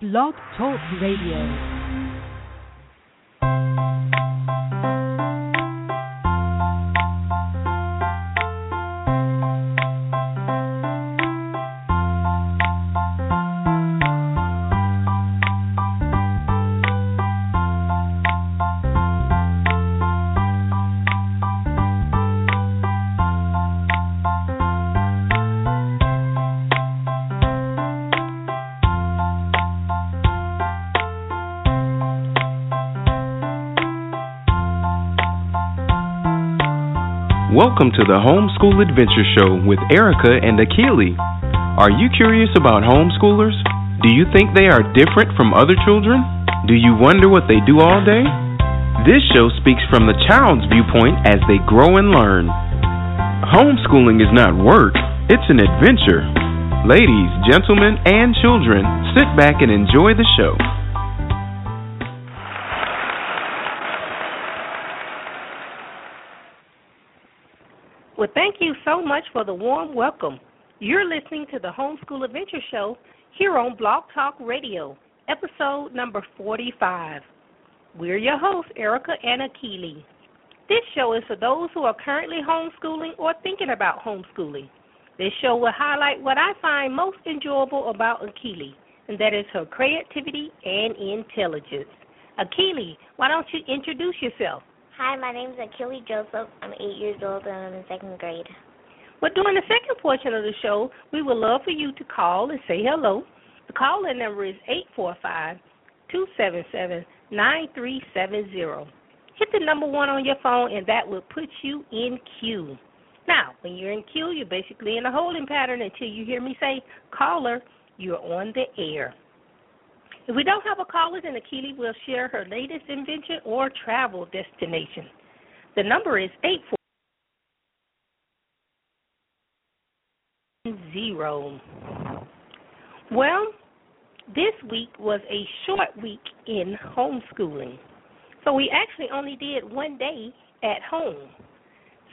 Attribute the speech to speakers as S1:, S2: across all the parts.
S1: Blog Talk Radio.
S2: Welcome to the Homeschool Adventure Show with Ericka and Akili. Are you curious about homeschoolers? Do you think they are different from other children? Do you wonder what they do all day? This show speaks from the child's viewpoint as they grow and learn. Homeschooling is not work, it's an adventure. Ladies, gentlemen, and children, sit back and enjoy the show.
S3: Well, thank you so much for the warm welcome. You're listening to the Homeschool Adventure Show here on Blog Talk Radio, episode number 45. We're your hosts, Ericka and Akili. This show is for those who are currently homeschooling or thinking about homeschooling. This show will highlight what I find most enjoyable about Akili, and that is her creativity and intelligence. Akili, why don't you introduce yourself?
S4: Hi, my name is Akili Joseph. I'm eight years old and I'm in second grade.
S3: Well, during the second portion of the show, we would love for you to call and say hello. The call in number is eight four five two seven seven nine three seven zero. Hit the number one on your phone, and that will put you in queue. Now, when you're in queue, you're basically in a holding pattern until you hear me say, caller, you're on the air. If we don't have a caller, then Akili will share her latest invention or travel destination. The number is eight four zero. Well, this week was a short week in homeschooling. So we actually only did one day at home.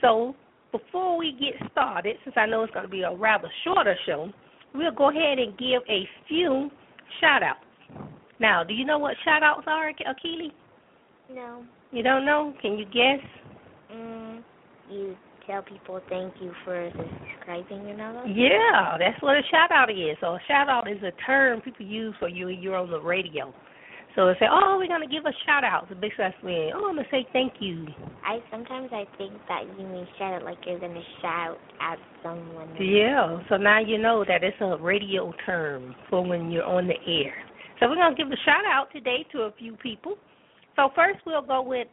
S3: So before we get started, since I know it's going to be a rather shorter show, we'll go ahead and give a few shout outs. Now, do you know what shout outs are, Akili?
S4: No.
S3: You don't know? Can you guess?
S4: Mm, you tell people thank you for subscribing and all that?
S3: Yeah, that's what a shout out is. So a shout out is a term people use for you you're on the radio. So they say, Oh, we're gonna give a shout out. So basically that's when, oh I'm gonna say thank you.
S4: I sometimes I think that you mean shout out like you're gonna shout at someone.
S3: Yeah. So now you know that it's a radio term for when you're on the air. So we're going to give a shout out today to a few people. So first we'll go with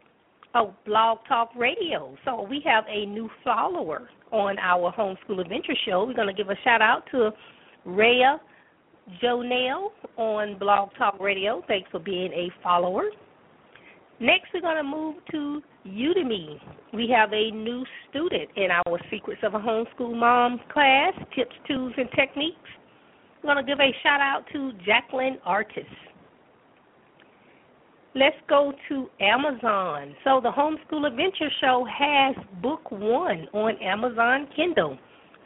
S3: oh, Blog Talk Radio. So we have a new follower on our Homeschool Adventure Show. We're going to give a shout out to Rhea Jonelle on Blog Talk Radio. Thanks for being a follower. Next, we're going to move to Udemy. We have a new student in our Secrets of a Homeschool Mom class, Tips, Tools, and Techniques. I'm going to give a shout out to Jacqueline Artis. Let's go to Amazon. So the Homeschool Adventure Show has book one on Amazon Kindle.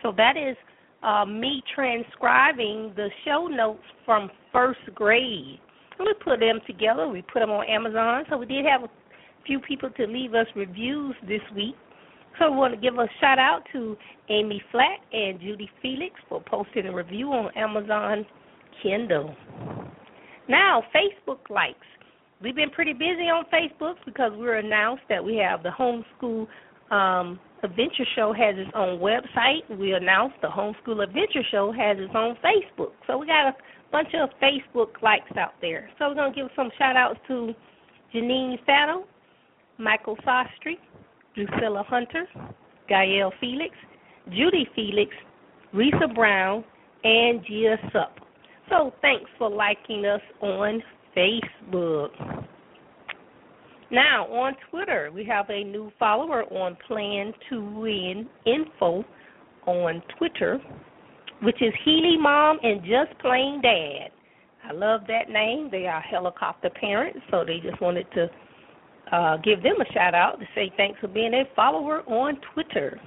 S3: So that is uh, me transcribing the show notes from first grade. And we put them together. We put them on Amazon. So we did have a few people to leave us reviews this week. So I want to give a shout out to Amy Flack and Judy Felix for posting a review on Amazon Kindle. Now, Facebook likes. We've been pretty busy on Facebook because we are announced that we have the Homeschool um, Adventure Show has its own website. We announced the Homeschool Adventure Show has its own Facebook. So we got a bunch of Facebook likes out there. So we're going to give some shout outs to Janine Fano, Michael Sostry, Drusilla Hunter, Gael Felix, Judy Felix, Risa Brown, and Gia Sup. So thanks for liking us on Facebook. Now on Twitter, we have a new follower on Plan to Win Info on Twitter, which is Healy Mom and Just Plain Dad. I love that name. They are helicopter parents, so they just wanted to uh, give them a shout out to say thanks for being a follower on Twitter.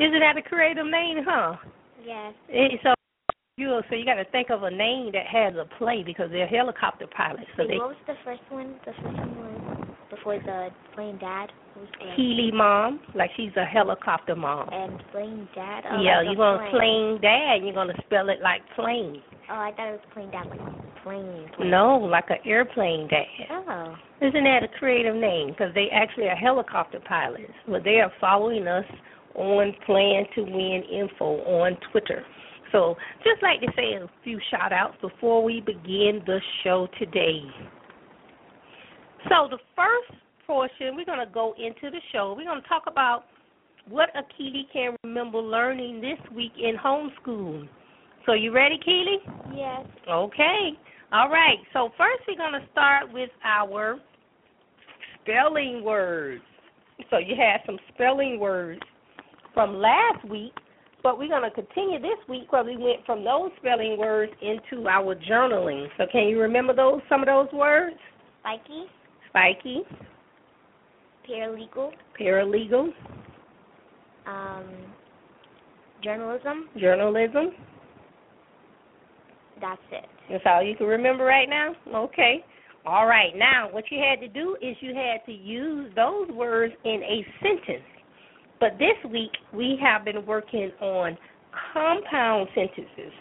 S3: Isn't that a creative name, huh?
S4: Yes.
S3: It, so You so you got to think of a name that has a play because they're helicopter pilots. So
S4: Wait,
S3: they
S4: what was the first one? The first one was before the playing dad.
S3: Healy mom, like she's a helicopter mom.
S4: And playing dad. Oh,
S3: yeah,
S4: like
S3: you're gonna
S4: plane.
S3: dad. You're gonna spell it like plane.
S4: Oh, I thought it was plane dad like plane. plane.
S3: No, like an airplane dad.
S4: Oh.
S3: Isn't that a creative name? Because they actually are helicopter pilots, but they are following us on Plan to Win Info on Twitter. So, just like to say a few shout outs before we begin the show today. So, the first portion, we're going to go into the show. We're going to talk about what Akili can remember learning this week in homeschool. So, you ready, Keely?
S4: Yes.
S3: Okay. All right. So first we're going to start with our spelling words. So you had some spelling words from last week, but we're going to continue this week where we went from those spelling words into our journaling. So can you remember those some of those words?
S4: Spiky.
S3: Spiky,
S4: Paralegal.
S3: paralegal,
S4: Um. Journalism.
S3: journalism.
S4: That's it.
S3: That's all you can remember right now? Okay. All right. Now, what you had to do is you had to use those words in a sentence. But this week, we have been working on compound sentences.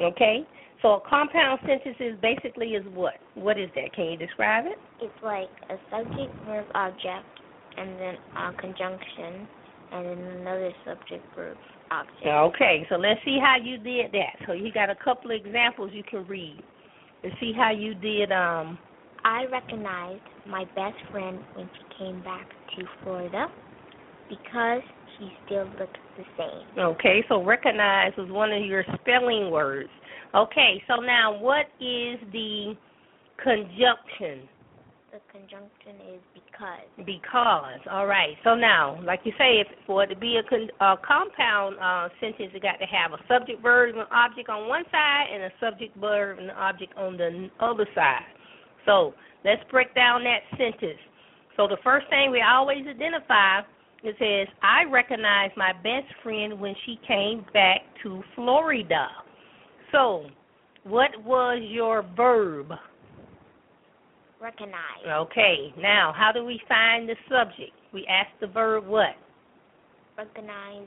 S3: Okay? So, a compound sentence is basically is what? What is that? Can you describe it?
S4: It's like a subject, verb, object, and then a conjunction, and then another subject, verb, object.
S3: Okay. So, let's see how you did that. So, you got a couple of examples you can read and see how you did um
S4: I recognized my best friend when she came back to Florida because she still looks the same.
S3: Okay, so recognize was one of your spelling words. Okay, so now what is the conjunction?
S4: The conjunction is because.
S3: Because. All right. So now, like you say, if for it to be a, con- a compound uh, sentence, it got to have a subject, verb, and object on one side, and a subject, verb, and object on the other side. So let's break down that sentence. So the first thing we always identify it says, I recognized my best friend when she came back to Florida. So, what was your verb?
S4: Recognize.
S3: Okay, now how do we find the subject? We ask the verb what?
S4: Recognize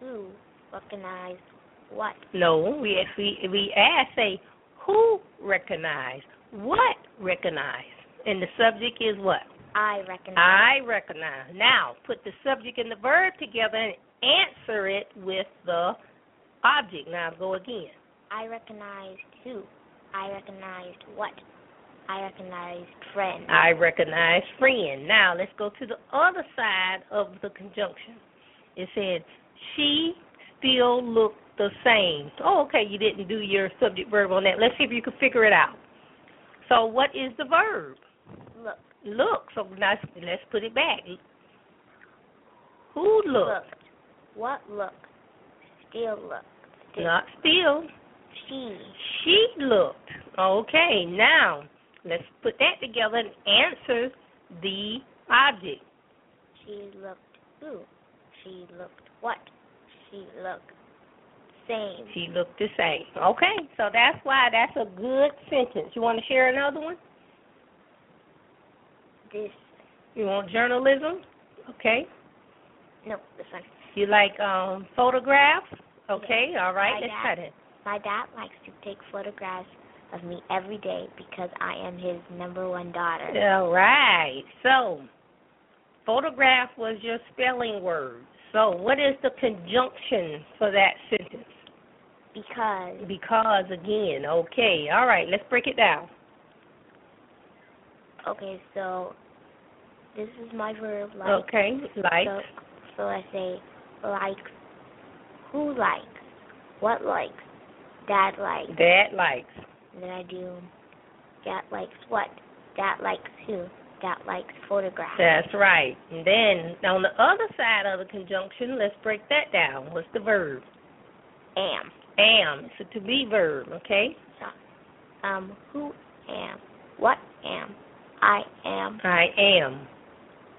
S4: who. Recognize what.
S3: No, we we we ask say who recognize, what recognize, and the subject is what?
S4: I recognize.
S3: I recognize. Now put the subject and the verb together and answer it with the object. Now go again.
S4: I recognized who. I recognized what. I recognize friend.
S3: I recognize friend. Now let's go to the other side of the conjunction. It said she still looked the same. Oh, okay, you didn't do your subject verb on that. Let's see if you can figure it out. So what is the verb?
S4: Look.
S3: Look. So now let's put it back. Who looked?
S4: Looked. What looked? Still looked. Still.
S3: Not still.
S4: She.
S3: She looked. Okay, now let's put that together and answer the object.
S4: She looked who? She looked what? She looked same.
S3: She looked the same. Okay, so that's why that's a good sentence. You want to share another one?
S4: This
S3: You want journalism? Okay.
S4: no, this one.
S3: You like um photographs? Okay, all right,
S4: My
S3: let's
S4: dad.
S3: cut it.
S4: My dad likes to take photographs of me every day because I am his number one daughter.
S3: All right. So, photograph was your spelling word. So, what is the conjunction for that sentence?
S4: Because
S3: Because again. Okay. All right. Let's break it down.
S4: okay, so this is my verb like
S3: Okay. Like.
S4: so so I say likes who likes? What likes? Dad likes.
S3: Dad likes.
S4: And then I do dad likes what? Dad likes who? Dad likes photographs.
S3: That's right. And then on the other side of the conjunction, let's break that down. What's the verb?
S4: Am.
S3: Am. It's a to be verb. Okay.
S4: Um, who am? What am? I am.
S3: I am.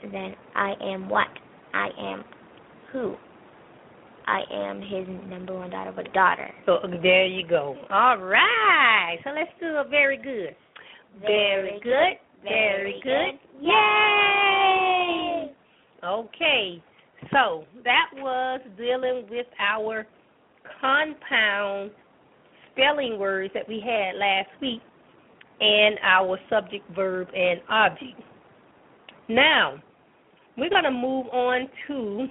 S4: And then I am what? I am who? I am his number one daughter, but daughter.
S3: So there you go. All right. So let's do a very good. Very good. Very good. Yay! Okay. So that was dealing with our compound spelling words that we had last week and our subject, verb, and object. Now, we're going to move on to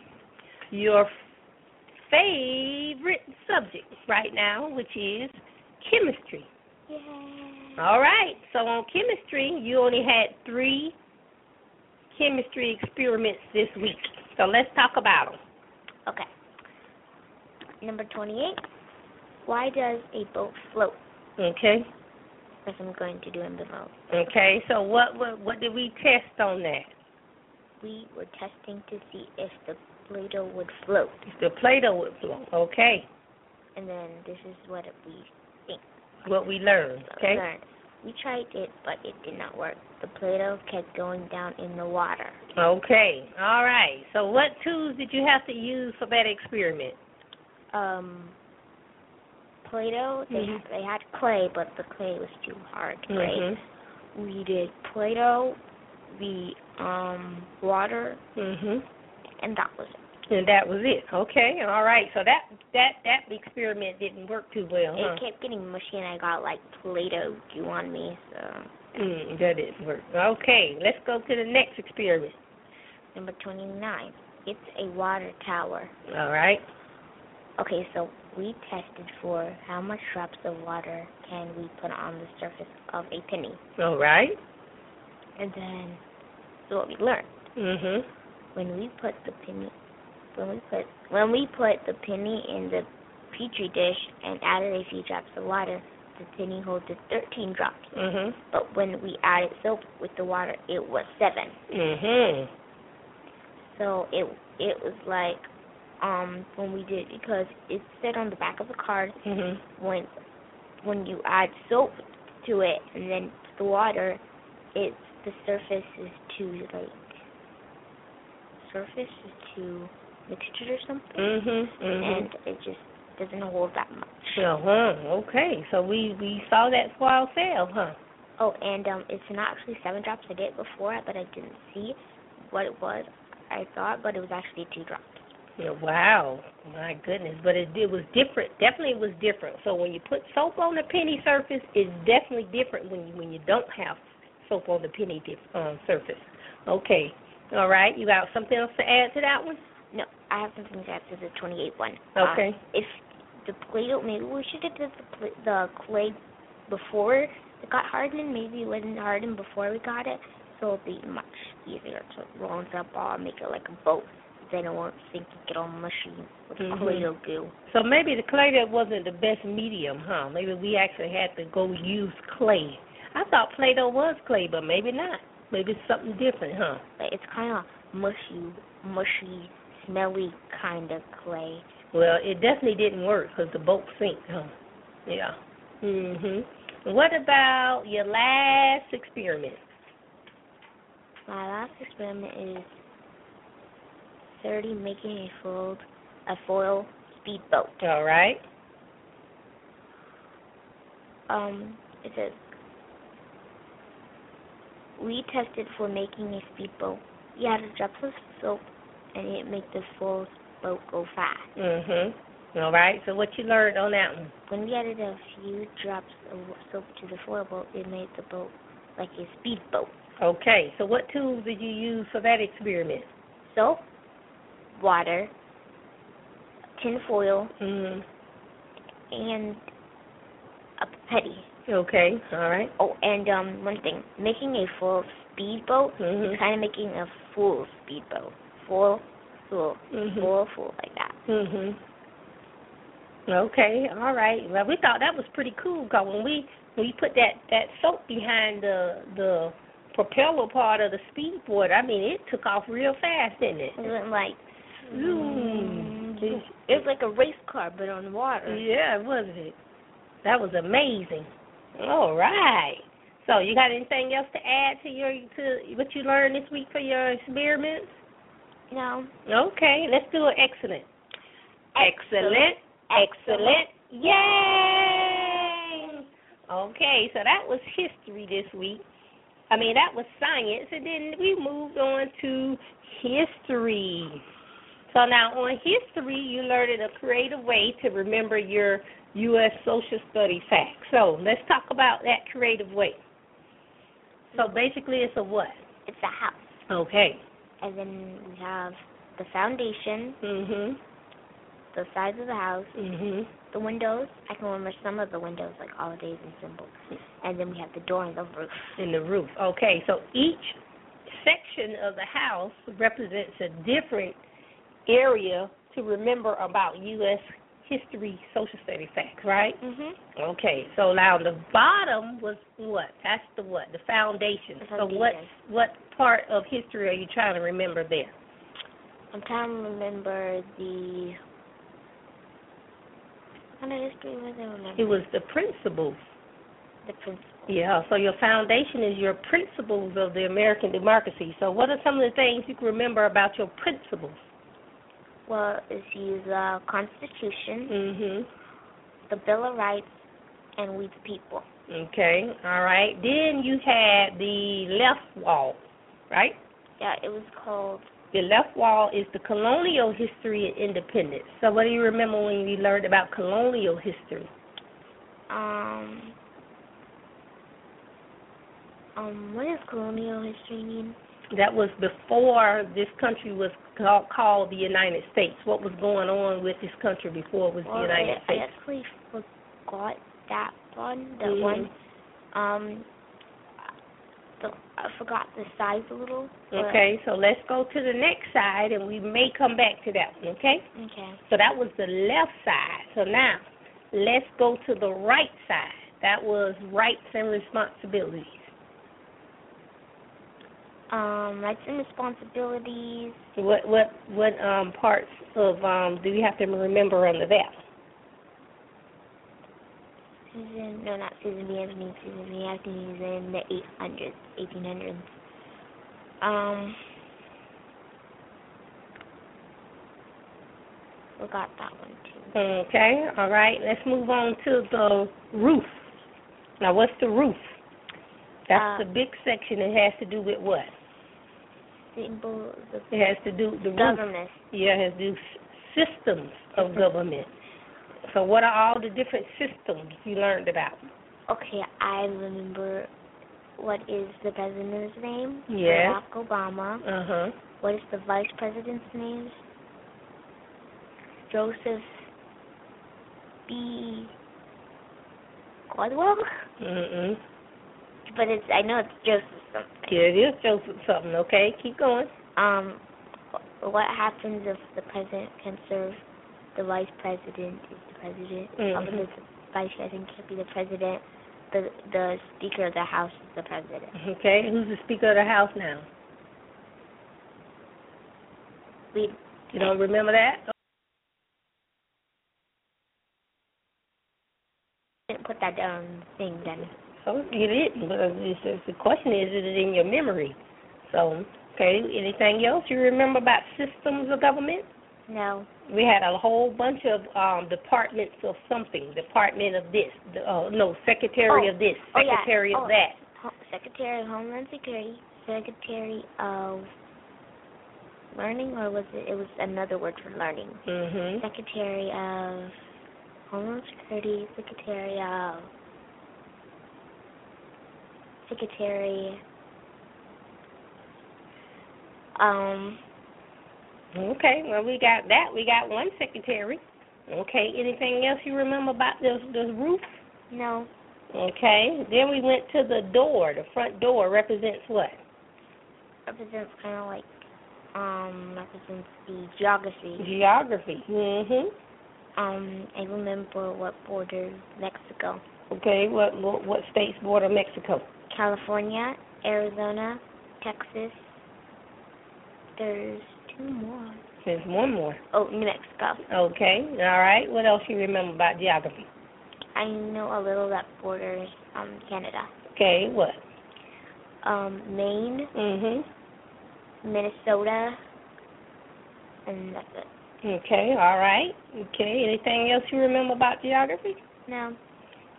S3: your favorite subject right now, which is chemistry.
S4: Yay.
S3: All right. So on chemistry, you only had three chemistry experiments this week. So let's talk about them.
S4: Okay. Number 28. Why does a boat float?
S3: Okay.
S4: That's what I'm going to do in the boat.
S3: Okay. So what what what did we test on that?
S4: We were testing to see if the Play-Doh would float.
S3: The Play-Doh would float. Okay.
S4: And then this is what we think.
S3: What we learned. Okay.
S4: Learned. We tried it, but it did not work. The Play-Doh kept going down in the water.
S3: Okay. All right. So what tools did you have to use for that experiment?
S4: Um, Play-Doh. They
S3: Mhm.
S4: they had clay, but the clay was too hard to break.
S3: Mhm.
S4: We did Play-Doh, the um water,
S3: Mhm.
S4: And that was it.
S3: And that was it. Okay. All right. So that that that experiment didn't work too well, huh?
S4: It kept getting mushy, and I got like Play-Doh goo on me. So
S3: Mm, that didn't work. Okay. Let's go to the next experiment.
S4: number twenty-nine. It's a water tower.
S3: All right.
S4: Okay, so we tested for how much drops of water can we put on the surface of a penny,
S3: All right.
S4: and then so what we learned
S3: Mhm.
S4: When we put the penny when we put when we put the penny in the petri dish and added a few drops of water, the penny holds 13 drops.
S3: Mhm.
S4: But when we added soap with the water, it was seven.
S3: Mhm.
S4: So it it was like um when we did because it said on the back of the card
S3: Mhm.
S4: when when you add soap to it and then the water, it's the surface is too like surface is too mixtured or something,
S3: Mhm.
S4: and
S3: Mhm.
S4: it just doesn't hold that much.
S3: Uh huh. Okay. So we we saw that for ourselves, huh?
S4: Oh, and um, it's not actually seven drops. I did it before, but I didn't see what it was. I thought, but it was actually two drops.
S3: Yeah, wow. My goodness. But it, it was different. Definitely was different. So when you put soap on the penny surface, it's definitely different when you when you don't have soap on the penny dif- um, surface. Okay. All right. You got something else to add to that one?
S4: No, I have something to add to the 28 one.
S3: Okay.
S4: Uh, if the Play-Doh, maybe we should have did the, the clay before it got hardened. Maybe it wasn't hardened before we got it, so it'll be much easier to roll into a ball and make it like a boat. Then it won't sink and get all mushy with
S3: Mhm.
S4: Play-Doh goo.
S3: So maybe the clay that wasn't the best medium, huh? Maybe we actually had to go use clay. I thought Play-Doh was clay, but maybe not. Maybe it's something different, huh?
S4: But it's kind of mushy, mushy, smelly kind of clay.
S3: Well, it definitely didn't work because the boat sank, huh? Yeah. Mhm. What about your last experiment?
S4: My last experiment is 30 making a fold, a foil speedboat.
S3: All right.
S4: Um, it says we tested for making a speedboat. We added drops of soap, and it made the full boat go fast.
S3: Mhm. All right. So what you learned on that one?
S4: When we added a few drops of soap to the foil boat, it made the boat like a speedboat.
S3: Okay. So what tools did you use for that experiment?
S4: Soap, water, tin foil,
S3: Mhm.
S4: and a putty.
S3: Okay. All right.
S4: Oh, and um, one thing, making a full speedboat
S3: Mhm.
S4: is kind of making a full speedboat. Full, full,
S3: Mhm.
S4: full, full, like that.
S3: Mhm. Okay. All right. Well, we thought that was pretty cool because when we when you put that that soap behind the the propeller part of the speedboard, I mean, it took off real fast, didn't it?
S4: It went like,
S3: Zoom.
S4: zoom. It was like a race car, but on water.
S3: Yeah, wasn't it? That was amazing. All right. So, you got anything else to add to your to what you learned this week for your experiments?
S4: No.
S3: Okay, let's do an excellent. Excellent. Excellent. Yay! Okay, so that was history this week. I mean, that was science, and then we moved on to history. So now on history, you learned a creative way to remember your U.S. Social Studies facts. So let's talk about that creative way. So basically, it's a what?
S4: It's a house.
S3: Okay.
S4: And then we have the foundation,
S3: Mhm.
S4: the sides of the house,
S3: Mhm.
S4: the windows. I can remember some of the windows, like holidays and symbols. And then we have the door and the roof.
S3: In the roof. Okay. So each section of the house represents a different area to remember about U.S. history, social studies facts, right?
S4: Mhm.
S3: Okay, so now the bottom was what? That's the what? The foundation.
S4: The
S3: So what what part of history are you trying to remember there?
S4: I'm trying to remember the. What kind of history was I remember?
S3: It was the principles.
S4: the principal.
S3: Yeah, so your foundation is your principles of the American democracy. So what are some of the things you can remember about your principles?
S4: Well, it's use the Constitution,
S3: Mhm.
S4: the Bill of Rights, and we the people.
S3: Okay. All right. Then you had the left wall, right?
S4: Yeah, it was called.
S3: The left wall is the colonial history and independence. So what do you remember when you learned about colonial history?
S4: Um. Um, what does colonial history mean?
S3: That was before this country was called, called the United States. What was going on with this country before it was
S4: Well,
S3: the United
S4: I, I
S3: States?
S4: actually forgot that one. The
S3: Mhm.
S4: one. Um. The, I forgot the size a little.
S3: Okay, so let's go to the next side, and we may come back to that one. Okay.
S4: Okay.
S3: So that was the left side. So now, let's go to the right side. That was rights and responsibilities.
S4: Um, rights and responsibilities.
S3: What what what um parts of um do you have to remember under that?
S4: Susan, no, not Susan B. Anthony. Susan B. Anthony is in the 800s, 1800s. Um, forgot that one too.
S3: Okay, all right. Let's move on to the roof. Now, what's the roof? That's
S4: Uh,
S3: the big section. It has to do with what?
S4: The
S3: It has to do the
S4: government.
S3: Yeah, it has to do systems of government. So, what are all the different systems you learned about?
S4: Okay, I remember what is the president's name?
S3: Yes.
S4: Barack Obama.
S3: Uh huh.
S4: What is the vice president's name? Joseph B. Caldwell?
S3: Mm-mm.
S4: But it's I know it's Joseph something.
S3: Yeah, it is Joseph something. Okay, keep going.
S4: Um, what happens if the president can serve? The vice president is the president.
S3: Mhm.
S4: Um, the vice president can't be the president. The the speaker of the house is the president.
S3: Okay, who's the Speaker of the House now?
S4: We
S3: You don't remember that?
S4: didn't put that down thing then.
S3: Oh, you didn't. But it's, the question is, is it in your memory? So, okay. Anything else you remember about systems of government?
S4: No.
S3: We had a whole bunch of um departments of something. Department of this. The, uh, no, secretary
S4: Oh.
S3: of this.
S4: Oh, yeah.
S3: Secretary
S4: Oh.
S3: of that.
S4: Ho- Secretary of Homeland Security, Secretary of Learning, or was it? It was another word for learning.
S3: Mhm.
S4: Secretary of Homeland Security, Secretary of Secretary. Um,
S3: Okay. Well, we got that. We got one secretary. Okay. Anything else you remember about this this roof?
S4: no,
S3: Okay. Then we went to the door. The front door represents what?
S4: represents kind of like um represents the geography.
S3: Geography. Mhm.
S4: Um, I remember what borders Mexico,
S3: Okay. What what, what states border Mexico?
S4: California, Arizona, Texas. There's two more.
S3: There's one more.
S4: Oh, New Mexico.
S3: Okay. All right. What else you remember about geography?
S4: I know a little that borders um Canada.
S3: Okay. What?
S4: Um, Maine,
S3: Mhm.
S4: Minnesota, and that's it.
S3: Okay, all right. Okay, anything else you remember about geography?
S4: No,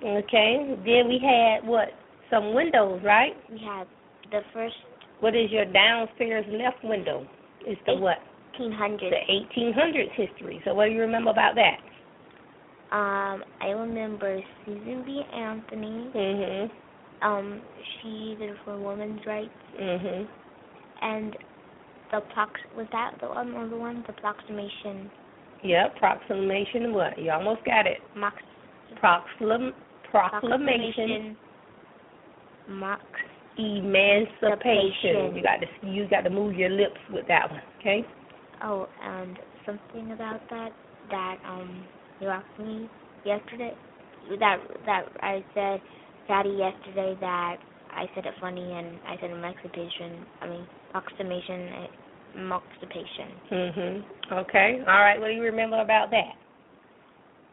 S3: Okay, then we had what? Some windows, right?
S4: we have the first
S3: What is your downstairs left window? Is the
S4: Eight.
S3: what?
S4: 1800.
S3: The 1800s history. So what do you remember about that?
S4: Um, I remember Susan B. Anthony.
S3: Mhm.
S4: Um, she did for women's rights,
S3: Mhm.
S4: and the prox was that the one or the one the proclamation
S3: Yep. Proclamation. What? You almost got it.
S4: mox
S3: Proclam- proclamation.
S4: mox
S3: Emancipation.
S4: Emancipation.
S3: You got to you got to move your lips with that one. Okay.
S4: oh and something about that that um you asked me yesterday that that I said Daddy yesterday that I said it funny and I said emancipation I mean proclamation eh, emancipation
S3: Mhm. Okay. All right. What do you remember about that?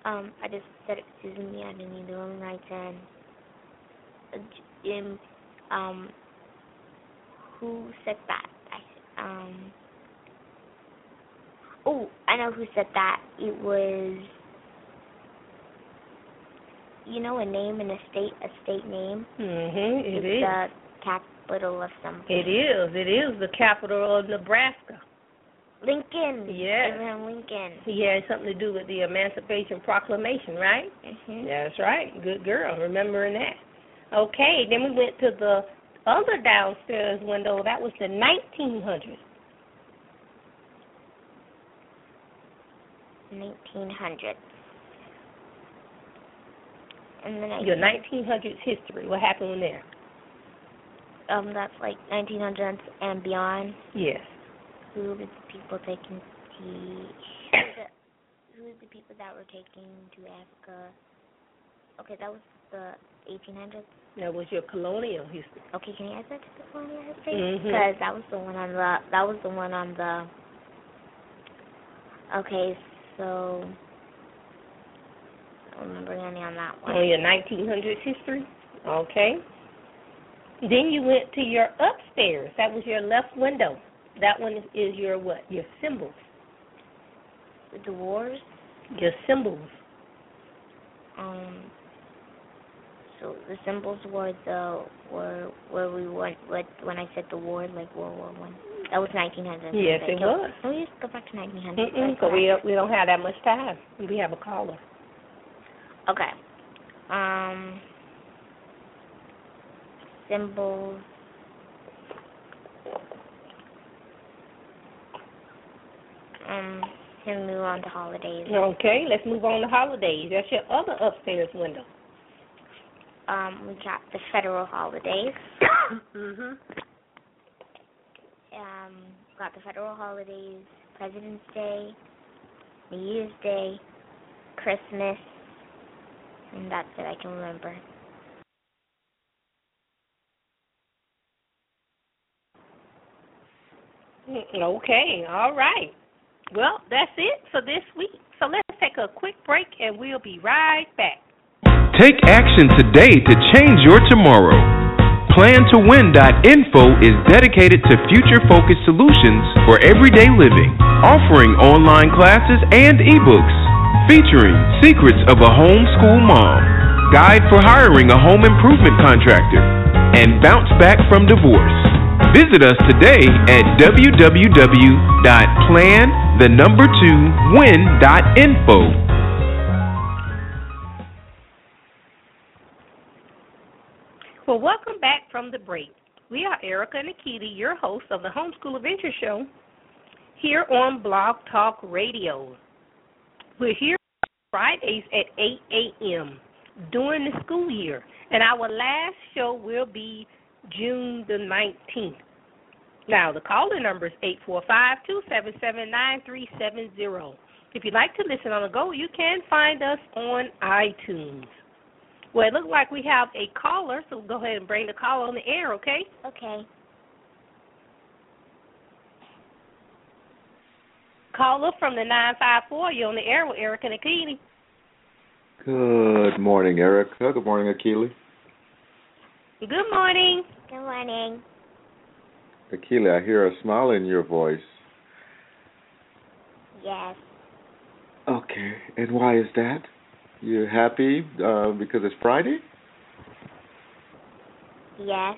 S4: Um, I just said it to Susan B. Anthony, the women rights and uh, j- in um who said that? I um oh, I know who said that. It was you know a name in a state a state name.
S3: Mhm. It
S4: it's
S3: is.
S4: the capital of something.
S3: It is. It is the capital of Nebraska.
S4: Lincoln.
S3: Yes.
S4: Abraham Lincoln.
S3: He had something to do with the Emancipation Proclamation, right?
S4: Mhm.
S3: That's right. Good girl, remembering that. Okay, then we went to the other downstairs window. That was the 1900s.
S4: 1900s. And then I
S3: Your 1900s history. What happened there?
S4: um that's like 1900s and beyond.
S3: Yes.
S4: Who were the people taking the, who were the people that were taking to Africa? Okay, that was the 1800s.
S3: That was your colonial history.
S4: Okay, can you add that to the colonial history?
S3: Mhm.
S4: Because that was the one on the that was the one on the. Okay, so I don't remember any on that one.
S3: On your 1900s history. Okay. Then you went to your upstairs. That was your left window. That one is, is your what? Your symbols.
S4: The wars.
S3: Your symbols.
S4: Um. So the symbols were the were where we went with when I said the war like World War One. That was 1900.
S3: Yes, it was.
S4: Can we just go back to 1900?
S3: Mm-mm, because we we don't have that much time. We have a caller.
S4: Okay. Um. Symbols. Um. Can move on to holidays.
S3: Okay, let's move on to holidays. That's your other upstairs window.
S4: Um. We got the federal holidays.
S3: mhm.
S4: um. Got the federal holidays. President's Day. New Year's Day. Christmas. And that's it I can remember.
S3: Okay, all right. Well, that's it for this week. So let's take a quick break and we'll be right back.
S2: Take action today to change your tomorrow. PlanToWin.info is dedicated to future focused solutions for everyday living, offering online classes and ebooks, featuring Secrets of a Homeschool Mom, Guide for Hiring a Home Improvement Contractor, and Bounce Back from Divorce. Visit us today at www.planthenumber2win.info
S3: Well, welcome back from the break. We are Ericka and Akili, your hosts of the Homeschool Adventure Show, here on Blog Talk Radio. We're here Fridays at 8 a.m. during the school year, and our last show will be June the 19th. Now, the calling number is 845 277 9370. If you'd like to listen on the go, you can find us on iTunes. Well, it looks like we have a caller, so go ahead and bring the caller on the air, okay?
S4: Okay.
S3: Caller from the 954, you're on the air with Ericka Nikini.
S5: Good morning, Ericka. Good morning, Akili.
S3: Good morning.
S4: Good morning.
S5: Akili, I hear a smile in your voice.
S4: Yes.
S5: Okay, and why is that? You're happy uh, because it's Friday?
S4: Yes.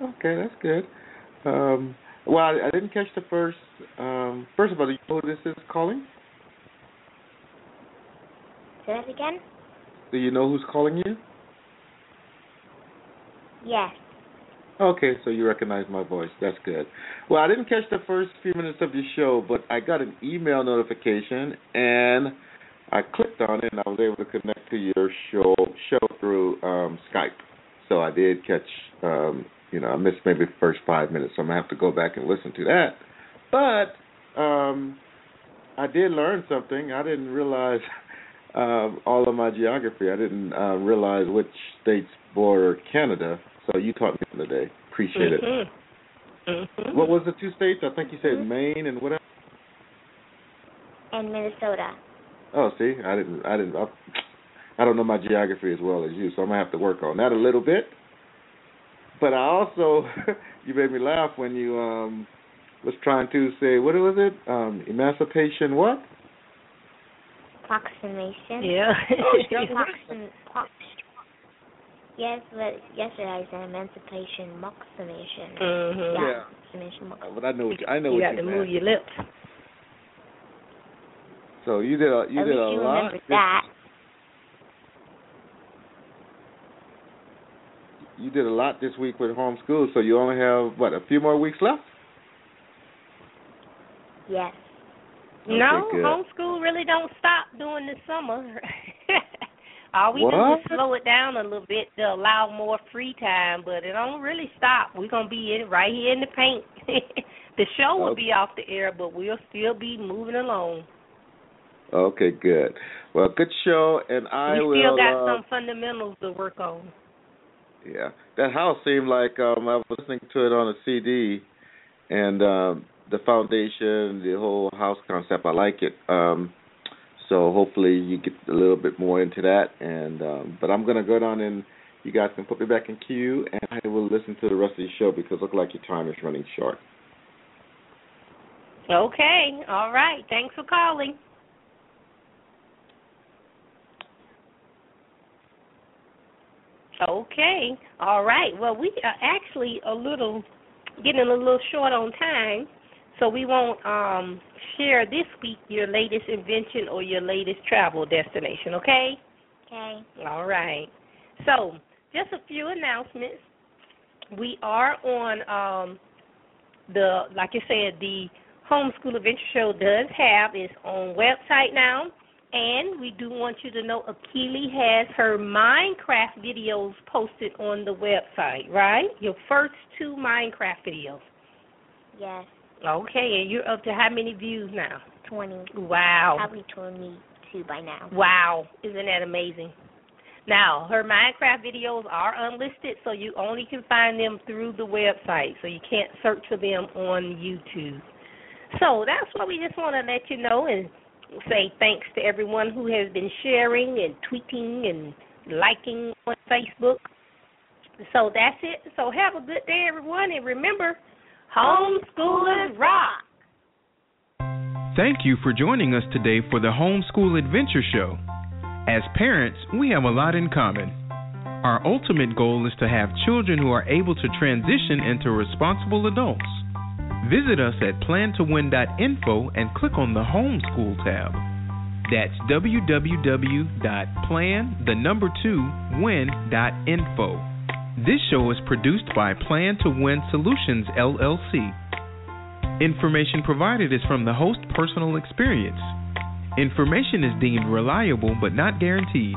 S5: Okay, that's good. Um, well, I, I didn't catch the first. Um, first of all, do you know who this is calling?
S4: Say that again?
S5: Do you know who's calling you?
S4: Yes.
S5: Okay, so you recognize my voice. That's good. Well, I didn't catch the first few minutes of your show, but I got an email notification and I clicked on it and I was able to connect to your show show through um, Skype. So I did catch um, you know, I missed maybe the first five minutes, so I'm gonna have to go back and listen to that. But um I did learn something. I didn't realize um all of my geography. I didn't uh, realize which states border Canada. So you taught me today. Appreciate it.
S3: Mm-hmm. Mm-hmm.
S5: What was the two states? I think you said Maine and what else?
S4: And Minnesota.
S5: Oh, see, I didn't, I didn't, I, I don't know my geography as well as you, so I'm gonna have to work on that a little bit. But I also, you made me laugh when you um was trying to say what was it? Um, emancipation what?
S4: Approximation.
S3: Yeah.
S4: Approxim- prox- yes, but yesterday I said emancipation, approximation.
S3: Mhm.
S4: Yeah.
S5: Yeah.
S4: Approximation,
S5: But I know, what you, I know
S3: you
S5: what
S3: got
S5: you
S3: to
S5: meant.
S3: move your lips.
S5: So you did a you
S4: At
S5: did a
S4: you
S5: lot.
S4: that.
S5: You did a lot this week with homeschool. So you only have what a few more weeks left.
S4: Yes.
S3: no,
S5: good.
S3: homeschool really don't stop during the summer. All we do is slow it down a little bit to allow more free time, but it don't really stop. We're gonna be in right here in the paint. the show will
S5: Okay.
S3: be off the air, but we'll still be moving along.
S5: Okay, good. Well, good show, and I
S3: we
S5: will.
S3: still got
S5: uh,
S3: some fundamentals to work on.
S5: Yeah, that house seemed like um I was listening to it on a CD, and um the foundation, the whole house concept, I like it. Um So hopefully you get a little bit more into that. And um but I'm gonna go down and you guys can put me back in queue, and I will listen to the rest of the show because it looks like your time is running short.
S3: Okay, all right. Thanks for calling. Okay, all right. Well, we are actually a little getting a little short on time, so we won't um, share this week your latest invention or your latest travel destination. Okay.
S4: Okay.
S3: All right. So, just a few announcements. We are on um the like I said, the Homeschool Adventure Show does have its own website now. And we do want you to know Akili has her Minecraft videos posted on the website, right? Your first two Minecraft videos.
S4: Yes.
S3: Okay, and you're up to how many views now?
S4: Twenty.
S3: Wow.
S4: Probably twenty-two by now.
S3: Wow, isn't that amazing? Now, her Minecraft videos are unlisted, so you only can find them through the website, so you can't search for them on YouTube. So that's what we just want to let you know and say thanks to everyone who has been sharing and tweeting and liking on Facebook. So that's it. So have a good day, everyone, and remember, homeschoolers rock.
S2: Thank you for joining us today for the Homeschool Adventure Show. As parents, we have a lot in common. Our ultimate goal is to have children who are able to transition into responsible adults. Visit us at plantowin.info and click on the Homeschool tab. That's www.plan the number 2 win.info. This show is produced by Plan to Win Solutions LLC. Information provided is from the host personal experience. Information is deemed reliable but not guaranteed.